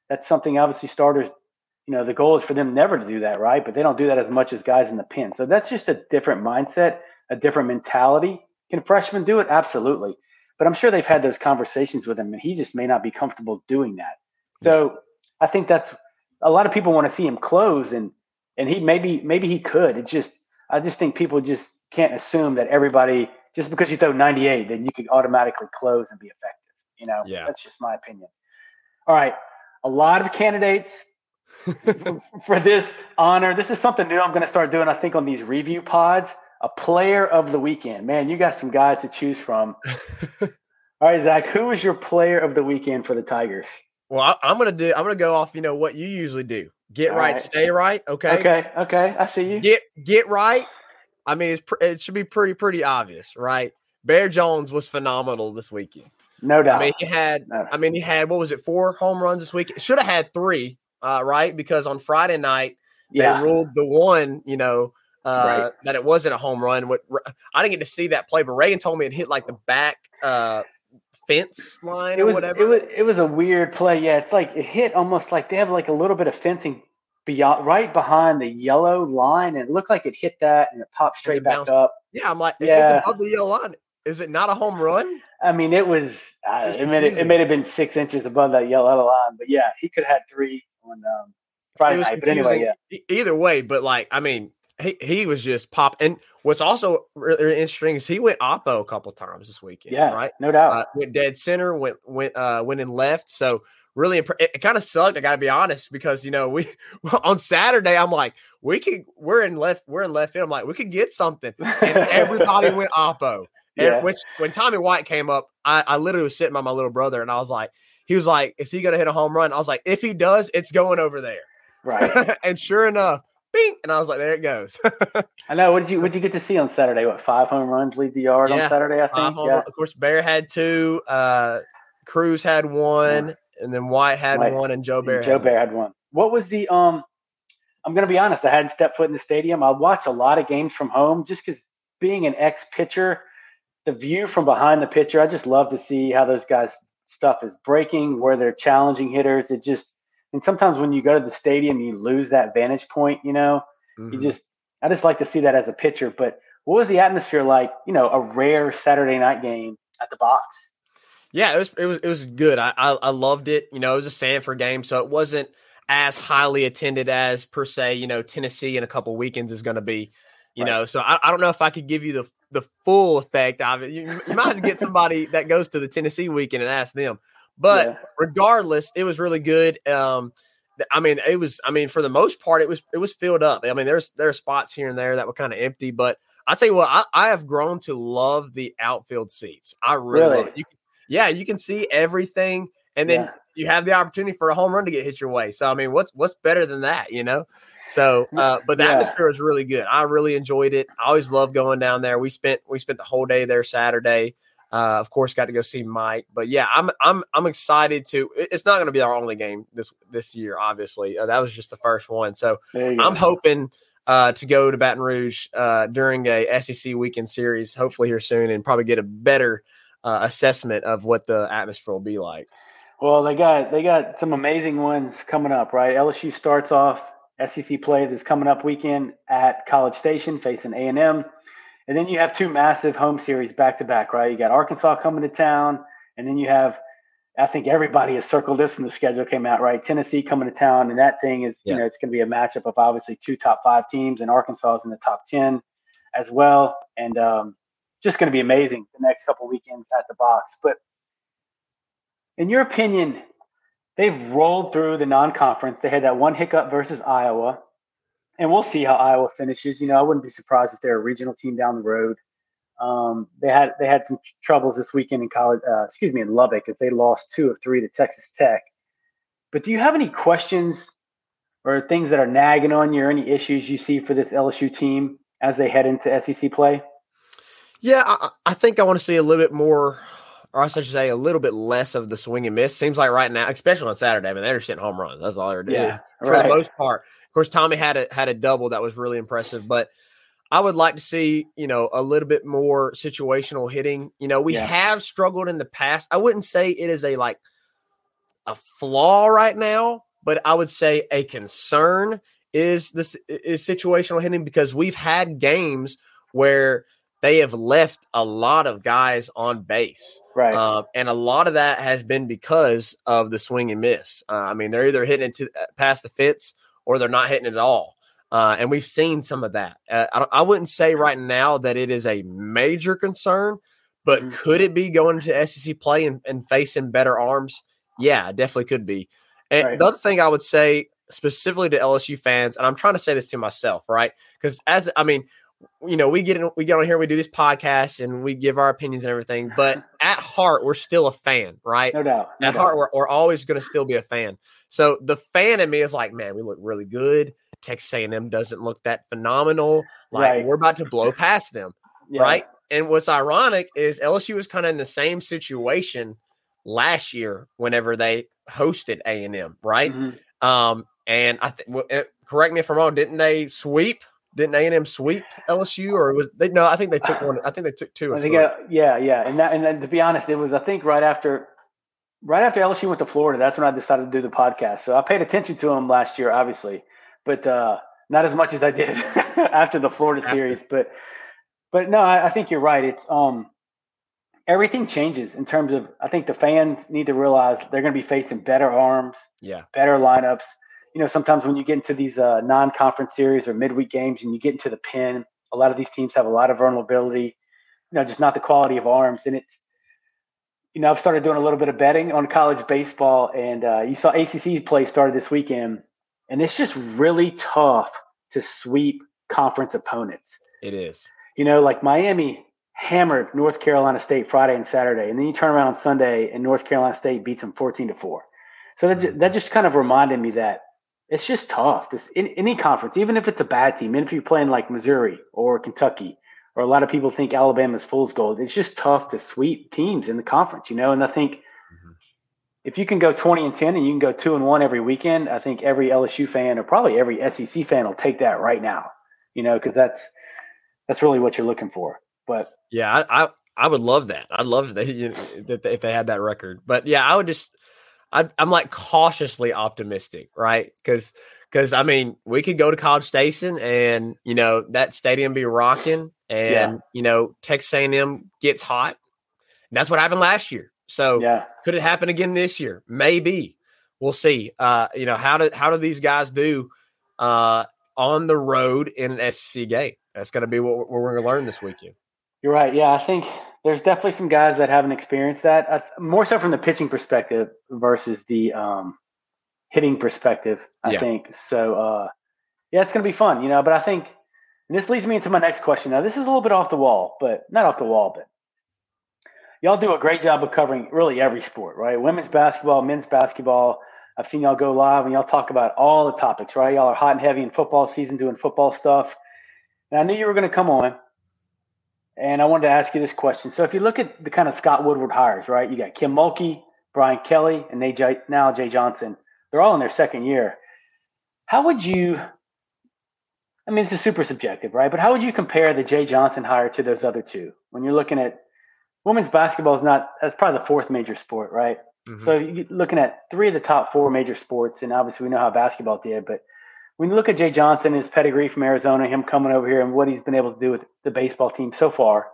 Speaker 1: That's something obviously starters, you know, the goal is for them never to do that, right? But they don't do that as much as guys in the pen. So that's just a different mindset, a different mentality. Can freshmen do it? Absolutely. But I'm sure they've had those conversations with him, and he just may not be comfortable doing that. So I think that's a lot of people want to see him close, and and he maybe maybe he could. It's just I just think people just can't assume that everybody just because you throw 98 then you can automatically close and be effective. You know,
Speaker 2: yeah.
Speaker 1: that's just my opinion. All right, a lot of candidates (laughs) for this honor. This is something new I'm going to start doing. I think on these review pods. A player of the weekend. Man, you got some guys to choose from. (laughs) All right, Zac, who was your player of the weekend for the Tigers?
Speaker 2: Well, I, am gonna do. I'm gonna go off. You know what you usually do: get right, right, stay right. Okay.
Speaker 1: Okay. Okay. I see you.
Speaker 2: Get get right. I mean, it's it should be pretty pretty obvious, right? Bear Jones was phenomenal this weekend.
Speaker 1: No doubt.
Speaker 2: I mean, he had. No. I mean, he had what was it? Four home runs this week. Should have had three, uh, right? Because on Friday night yeah. they ruled the one. You know. Uh, right. that it wasn't a home run. What I didn't get to see that play, but Reagan told me it hit like the back uh, fence line
Speaker 1: it
Speaker 2: or whatever.
Speaker 1: It was it was a weird play. Yeah, it's like it hit almost like they have like a little bit of fencing beyond right behind the yellow line, and it looked like it hit that and it popped straight it back up.
Speaker 2: Yeah, I'm like, yeah. it's above the yellow line. Is it not a home run?
Speaker 1: I mean, it was. Uh, it may it may have been six inches above that yellow line, but yeah, he could have had three on um, Friday night. But anyway, yeah.
Speaker 2: Either way, but like, I mean, he, he was just pop. And what's also really interesting is he went oppo a couple times this weekend.
Speaker 1: Yeah,
Speaker 2: right,
Speaker 1: no doubt.
Speaker 2: Uh, went dead center, went went uh, went in left. So really, imp- it, it kind of sucked. I got to be honest because you know we (laughs) on Saturday I'm like we could we're in left we're in left field. I'm like we could get something, and everybody (laughs) went oppo. Yeah. And which when Tommy White came up, I, I literally was sitting by my little brother and I was like, he was like, is he gonna hit a home run? I was like, if he does, it's going over there.
Speaker 1: Right. (laughs)
Speaker 2: and sure enough, bing, and I was like, there it goes. (laughs)
Speaker 1: I know. What did you What did you get to see on Saturday? What five home runs lead the yard yeah, on Saturday? I think.
Speaker 2: Yeah. Of course, Bear had two. Uh, Crews had one, yeah. and then White had White. one, and Joe Bear.
Speaker 1: Joe
Speaker 2: had
Speaker 1: Bear one. had one. What was the um? I'm going to be honest. I hadn't stepped foot in the stadium. I watch a lot of games from home just because being an ex pitcher, the view from behind the pitcher, I just love to see how those guys stuff is breaking, where they're challenging hitters. It just and sometimes when you go to the stadium, you lose that vantage point. You know, mm-hmm. you just I just like to see that as a pitcher. But what was the atmosphere like? You know, a rare Saturday night game at the box.
Speaker 2: Yeah, it was it was it was good. I, I, I loved it. You know, it was a Samford game, so it wasn't as highly attended as per se. You know, Tennessee in a couple weekends is going to be. You right. know, so I, I don't know if I could give you the the full effect of it. You, you might have to get somebody that goes to the Tennessee weekend and ask them. But yeah. regardless, it was really good. Um, I mean, it was. I mean, for the most part, it was it was filled up. I mean, there's there are spots here and there that were kind of empty, but I tell you what, I, I have grown to love the outfield seats. I really, really? You can, yeah, you can see everything, and then yeah. you have the opportunity for a home run to get hit your way. So I mean, what's what's better than that, you know? So, uh, but the yeah. atmosphere was really good. I really enjoyed it. I always love going down there. We spent we spent the whole day there Saturday. Uh, of course, got to go see Mike, but yeah, I'm I'm I'm excited to. It's not going to be our only game this this year, obviously. Uh, that was just the first one, so I'm go. hoping uh, to go to Baton Rouge uh, during a SEC weekend series, hopefully here soon, and probably get a better uh, assessment of what the atmosphere will be like.
Speaker 1: Well, they got they got some amazing ones coming up, right? LSU starts off SEC play this coming up weekend at College Station facing A and M. And then you have two massive home series back to back, right? You got Arkansas coming to town, and then you have, I think everybody has circled this when the schedule came out, right? Tennessee coming to town, and that thing is, yeah. you know, it's going to be a matchup of obviously two top five teams, and Arkansas is in the top ten as well, and um, just going to be amazing the next couple weekends at the box. But in your opinion, they've rolled through the non-conference. They had that one hiccup versus Iowa and we'll see how Iowa finishes. You know, I wouldn't be surprised if they're a regional team down the road. Um, they had they had some troubles this weekend in college. Uh, excuse me, in Lubbock, as they lost two of three to Texas Tech. But do you have any questions or things that are nagging on you, or any issues you see for this LSU team as they head into SEC play?
Speaker 2: Yeah, I, I think I want to see a little bit more, or I should say, a little bit less of the swing and miss. Seems like right now, especially on Saturday, I mean, they're just hitting home runs. That's all they're doing
Speaker 1: Yeah,
Speaker 2: for
Speaker 1: right.
Speaker 2: the most part. Of course, Tommy had a had a double that was really impressive, but I would like to see you know a little bit more situational hitting. You know, we
Speaker 1: Yeah.
Speaker 2: have struggled in the past. I wouldn't say it is a like a flaw right now, but I would say a concern is this is situational hitting because we've had games where they have left a lot of guys on base.
Speaker 1: Right.
Speaker 2: Um, and a lot of that has been because of the swing and miss. Uh, I mean, they're either hitting it to, uh, past the fits or they're not hitting it at all. Uh, and we've seen some of that. Uh, I, I wouldn't say right now that it is a major concern, but
Speaker 1: Mhm.
Speaker 2: could it be going to SEC play and, and facing better arms? Yeah, it definitely could be. And
Speaker 1: Right.
Speaker 2: the other thing I would say specifically to LSU fans, and I'm trying to say this to myself, right? Because as I mean, you know, we get in, we get on here, we do this podcast, and we give our opinions and everything. But (laughs) at heart, we're still a fan, right?
Speaker 1: no doubt. No
Speaker 2: at
Speaker 1: doubt.
Speaker 2: heart, we're, we're always going to still be a fan. So the fan in me is like, man, we look really good. Texas A&M doesn't look that phenomenal. Like
Speaker 1: Right.
Speaker 2: we're about to blow past them,
Speaker 1: Yeah.
Speaker 2: right? And what's ironic is LSU was kind of in the same situation last year whenever they hosted A&M, right?
Speaker 1: Mhm.
Speaker 2: Um, and I think, well, eh, correct me if I'm wrong, didn't they sweep? Didn't A and M sweep LSU, or was they? No, I think they took one. I think they took two.
Speaker 1: I think,
Speaker 2: three.
Speaker 1: uh, yeah, yeah, and that, and then to be honest, it was I think right after, right after LSU went to Florida. That's when I decided to do the podcast. So I paid attention to them last year, obviously, but uh, not as much as I did (laughs) after the Florida (laughs) series. But, but no, I, I think you're right. It's um, everything changes in terms of. I think the fans need to realize they're going to be facing better arms,
Speaker 2: yeah,
Speaker 1: better lineups. You know, sometimes when you get into these uh, non-conference series or midweek games and you get into the pin, a lot of these teams have a lot of vulnerability. You know, just not the quality of arms, and it's. You know, I've started doing a little bit of betting on college baseball, and uh, you saw ACC play started this weekend, and it's just really tough to sweep conference opponents.
Speaker 2: it is.
Speaker 1: You know, like Miami hammered North Carolina State Friday and Saturday, and then you turn around on Sunday and North Carolina State beats them fourteen to four. So that, ju- that just kind of reminded me that it's just tough. This in any conference, even if it's a bad team, even if you're playing like Missouri or Kentucky, or a lot of people think Alabama's fool's gold. It's just tough to sweep teams in the conference, you know. And I think
Speaker 2: Mhm.
Speaker 1: if you can go twenty and ten and you can go two and one every weekend, I think every LSU fan or probably every SEC fan will take that right now, you know, because that's that's really what you're looking for. But
Speaker 2: Yeah, I, I I would love that. I'd love that, you that if they had that record. But yeah, I would just I, I'm like cautiously optimistic, right? Because because I mean we could go to College Station and you know that stadium be rocking, and
Speaker 1: Yeah.
Speaker 2: you know Texas A&M gets hot. That's what happened last year. So
Speaker 1: yeah,
Speaker 2: could it happen again this year? Maybe. We'll see. Uh, you know how do how do these guys do uh, on the road in an SEC game? That's going to be what we're, what we're going to learn this weekend.
Speaker 1: You're right. Yeah, I think there's definitely some guys that haven't experienced that. Uh, more so from the pitching perspective versus the um, hitting perspective. I
Speaker 2: Yeah.
Speaker 1: think so. Uh, yeah, it's going to be fun, you know. But I think and this leads me into my next question. Now, this is a little bit off the wall, but not off the wall, but y'all do a great job of covering really every sport, right? Women's basketball, men's basketball. I've seen y'all go live and y'all talk about all the topics, right? Y'all are hot and heavy in football season, doing football stuff. And I knew you were going to come on, and I wanted to ask you this question. So, if you look at the kind of Scott Woodward hires, right? You got Kim Mulkey, Brian Kelly, and now Jay Johnson. They're all in their second year. How would you? I mean, this is super subjective, right? But how would you compare the Jay Johnson hire to those other two? When you're looking at women's basketball, is not that's probably the fourth major sport, right?
Speaker 2: Mhm.
Speaker 1: So you're looking at three of the top four major sports, and obviously we know how basketball did. But when you look at Jay Johnson, his pedigree from Arizona, him coming over here, and what he's been able to do with the baseball team so far,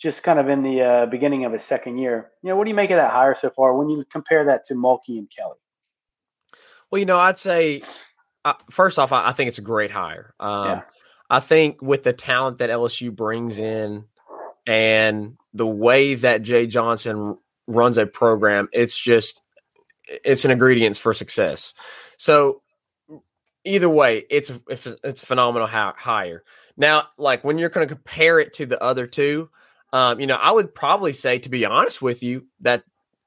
Speaker 1: just kind of in the uh, beginning of his second year, you know, what do you make of that hire so far? When you compare that to Mulkey and Kelly,
Speaker 2: Well, you know, I'd say uh, first off, I, I think it's a great hire. Um,
Speaker 1: Yeah.
Speaker 2: I think with the talent that LSU brings in and the way that Jay Johnson runs a program, it's just it's an ingredients for success. So either way, it's it's, it's a phenomenal hi- hire. Now, like when you're going to compare it to the other two, Um, you know, I would probably say, to be honest with you, that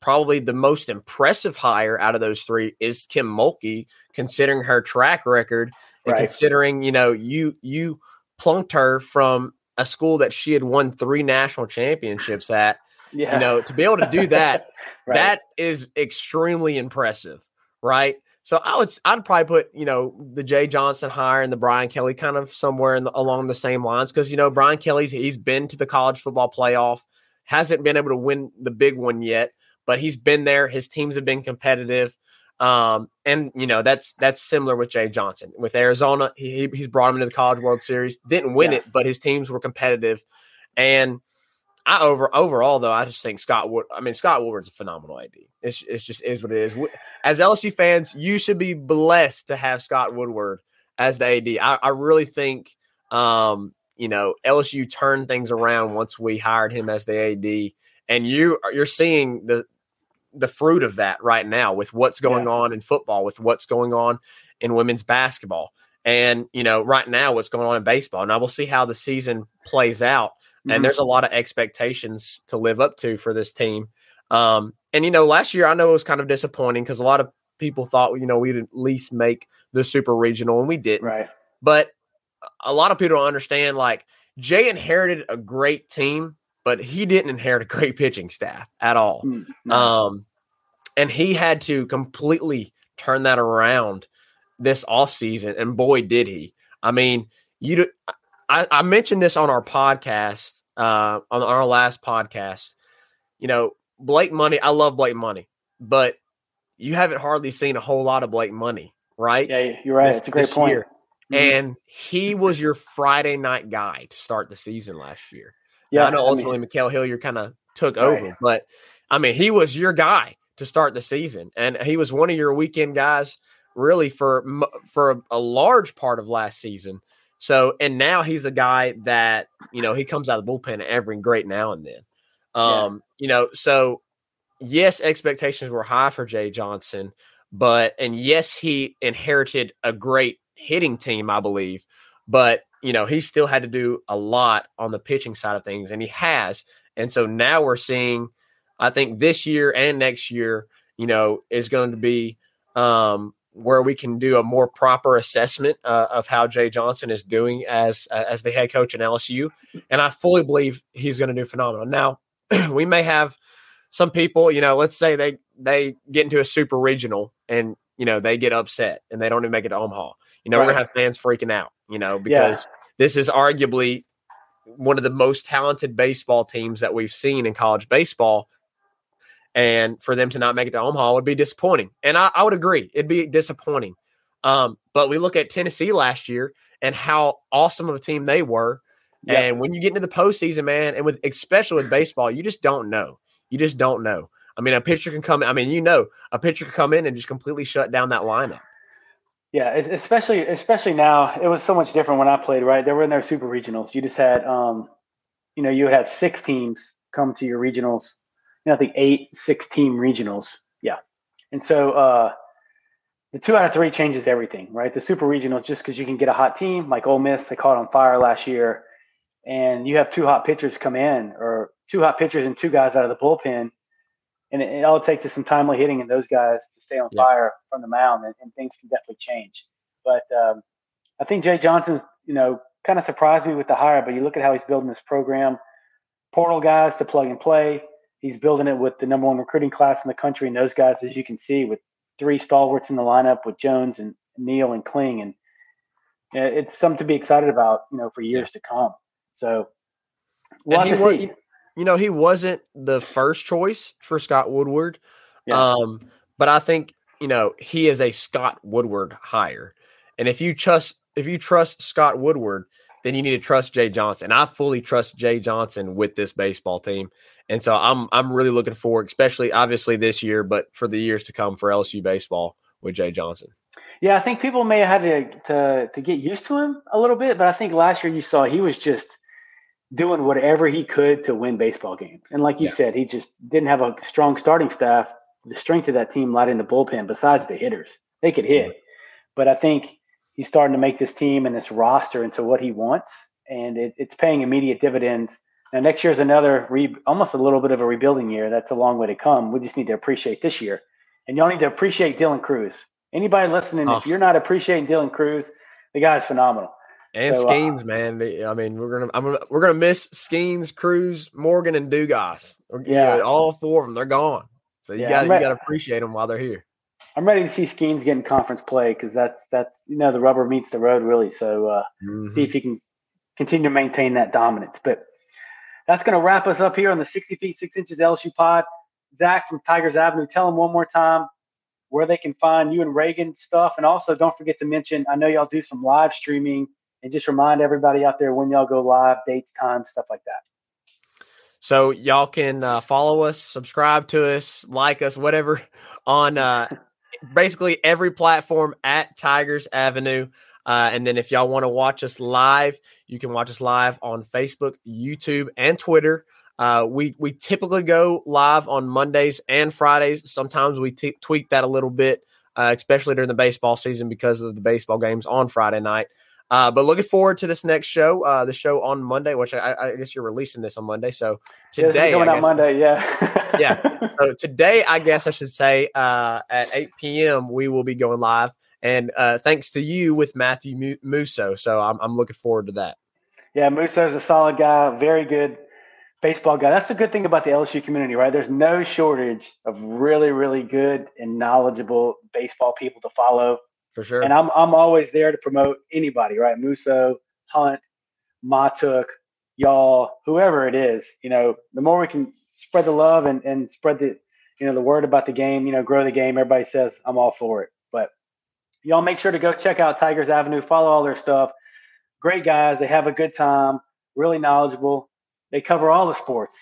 Speaker 2: probably the most impressive hire out of those three is Kim Mulkey, considering her track record and right. considering, you know, you you plunked her from a school that she had won three national championships at. Yeah. You know, to be able to do that, (laughs) right. that is extremely impressive, right? So I would I'd probably put you know the Jay Johnson hire and the Brian Kelly kind of somewhere the, along the same lines because you know Brian Kelly's he's been to the college football playoff, hasn't been able to win the big one yet, but he's been there. His teams have been competitive, um, and you know that's that's similar with Jay Johnson with Arizona. He he's brought him into the College World Series, didn't win yeah. it, but his teams were competitive, and I over overall though, I just think Scott Wood. I mean, Scott Woodward's a phenomenal AD. It's it's just is what it is. As LSU fans, you should be blessed to have Scott Woodward as the AD. I, I really think, um, you know, LSU turned things around once we hired him as the AD, and you you're seeing the the fruit of that right now with what's going yeah. on in football, with what's going on in women's basketball, and you know, right now what's going on in baseball. Now we'll see how the season plays out and mm-hmm. there's a lot of expectations to live up to for this team. Um, and you know, last year I know it was kind of disappointing because a lot of people thought you know we'd at least make the super regional, and we didn't.
Speaker 1: Right.
Speaker 2: But a lot of people don't understand. Like Jay inherited a great team, but he didn't inherit a great pitching staff at all. Mm-hmm. Um, and he had to completely turn that around this offseason, and boy, did he! I mean, you I, I mentioned this on our podcast, uh, on our last podcast. You know, Blake Money, I love Blake Money, but you haven't hardly seen a whole lot of Blake Money, right?
Speaker 1: Yeah, you're right. This, it's a great point. Mm-hmm.
Speaker 2: And he was your Friday night guy to start the season last year. Yeah, I know ultimately I mean, Ma'Khail Hilliard kind of took right. over, but I mean, he was your guy to start the season, and he was one of your weekend guys really for for a, a large part of last season. So, and now he's a guy that, you know, he comes out of the bullpen every great now and then. Um, yeah. you know, so yes, expectations were high for Jay Johnson, but and yes, he inherited a great hitting team, I believe, but you know, he still had to do a lot on the pitching side of things, and he has. And so now we're seeing, I think this year and next year, you know, is going to be um, where we can do a more proper assessment uh, of how Jay Johnson is doing as uh, as the head coach in LSU, and I fully believe he's going to do phenomenal. Now, (clears throat) we may have some people, you know, let's say they they get into a super regional and you know they get upset and they don't even make it to Omaha. You know, right. we're gonna have fans freaking out, you know, because yeah. this is arguably one of the most talented baseball teams that we've seen in college baseball and for them to not make it to Omaha would be disappointing. And I, I would agree, it'd be disappointing. Um, but we look at Tennessee last year and how awesome of a team they were. And when you get into the postseason, man, and with especially with baseball, you just don't know. You just don't know. I mean, a pitcher can come. I mean, you know, a pitcher can come in and just completely shut down that lineup.
Speaker 1: Yeah, especially especially now. It was so much different when I played. Right, they were in their super regionals. You just had, um, you know, you would have six teams come to your regionals you know, I think eight, six team regionals. Yeah. And so uh, the two out of three changes everything, right? The super regionals, just because you can get a hot team like Ole Miss, they caught on fire last year, and you have two hot pitchers come in, or two hot pitchers and two guys out of the bullpen, and it, it all takes is some timely hitting and those guys to stay on yeah. fire from the mound, and, and, things can definitely change. But um, I think Jay Johnson's, you know, kind of surprised me with the hire, but you look at how he's building this program, portal guys to plug and play he's building it with the number one recruiting class in the country, and those guys, as you can see, with three stalwarts in the lineup with Jones and Neal and Kling, and it's something to be excited about, you know, for years to come. So,
Speaker 2: we'll and he was, you know, he wasn't the first choice for Scott Woodward, yeah. um, but I think you know he is a Scott Woodward hire, and if you trust if you trust Scott Woodward, then you need to trust Jay Johnson. I fully trust Jay Johnson with this baseball team. And so I'm I'm really looking forward, especially obviously this year, but for the years to come for LSU baseball with Jay Johnson.
Speaker 1: Yeah, I think people may have had to, to to get used to him a little bit, but I think last year you saw he was just doing whatever he could to win baseball games. And like you yeah. said, he just didn't have a strong starting staff. The strength of that team lied in the bullpen besides the hitters. They could hit. But I think he's starting to make this team and this roster into what he wants. And it, it's paying immediate dividends Now next year is another re- almost a little bit of a rebuilding year. That's a long way to come. We just need to appreciate this year, and y'all need to appreciate Dylan Crews. Anybody listening, oh. if you're not appreciating Dylan Crews, the guy's phenomenal.
Speaker 2: And so, uh, Skenes, uh, man. I mean, we're gonna, I'm gonna, we're gonna miss Skenes, Crews, Morgan, and Dugas. Yeah, all four of them, they're gone. So you yeah, got, you got to appreciate them while they're here.
Speaker 1: I'm ready to see Skenes get in conference play because that's that's you know the rubber meets the road really. So uh, mm-hmm. see if he can continue to maintain that dominance. But that's going to wrap us up here on the 60 feet, six inches LSU pod. Zac from Tigers Avenue, tell them one more time where they can find you and Reagan stuff. And also, don't forget to mention, I know y'all do some live streaming and just remind everybody out there when y'all go live, dates, times, stuff like that.
Speaker 2: So y'all can uh, follow us, subscribe to us, like us, whatever (laughs) on uh, basically every platform at Tigers Avenue. Uh, and then if y'all want to watch us live, you can watch us live on Facebook, YouTube, and Twitter. Uh, we we typically go live on Mondays and Fridays. Sometimes we t- tweak that a little bit, uh, especially during the baseball season because of the baseball games on Friday night. Uh, but looking forward to this next show, uh, the show on Monday, which I, I, guess you're releasing this on Monday. So today,
Speaker 1: yeah, on Monday, yeah, (laughs)
Speaker 2: yeah. So (laughs) today, I guess I should say uh, at 8 p.m. we will be going live, and uh, thanks to you with Matthew Musso. So I'm, I'm looking forward to that.
Speaker 1: Yeah, Musso is a solid guy, very good baseball guy. That's the good thing about the LSU community, right? There's no shortage of really, really good and knowledgeable baseball people to follow
Speaker 2: for sure.
Speaker 1: And I'm I'm always there to promote anybody, right? Musso, Hunt, Matuk, y'all, whoever it is. You know, the more we can spread the love and, and spread the you know the word about the game, you know, grow the game. Everybody says I'm all for it. But y'all make sure to go check out Tigers Avenue, follow all their stuff. Great guys. They have a good time, really knowledgeable. They cover all the sports,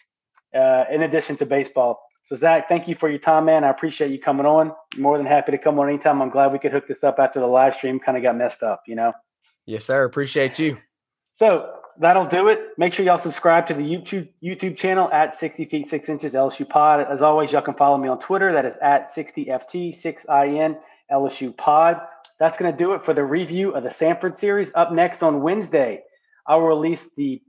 Speaker 1: uh, in addition to baseball. So Zac, thank you for your time, man. I appreciate you coming on. More than happy to come on anytime. I'm glad we could hook this up after the live stream kind of got messed up, you know.
Speaker 2: Yes, sir. Appreciate you.
Speaker 1: So that'll do it. Make sure y'all subscribe to the YouTube YouTube channel at 60 feet 6 inches LSU Pod. As always, y'all can follow me on Twitter. That is at 60FT 6IN LSU Pod. That's going to do it for the review of the Samford series. Up next on Wednesday, I will release the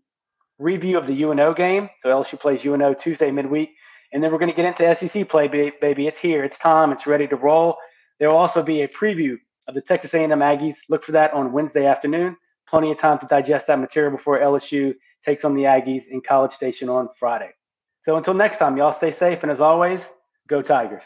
Speaker 1: review of the UNO game. So LSU plays UNO Tuesday midweek. And then we're going to get into SEC play, baby. It's here. It's time. It's ready to roll. There will also be a preview of the Texas A&M Aggies. Look for that on Wednesday afternoon. Plenty of time to digest that material before LSU takes on the Aggies in College Station on Friday. So until next time, y'all stay safe. And as always, go Tigers.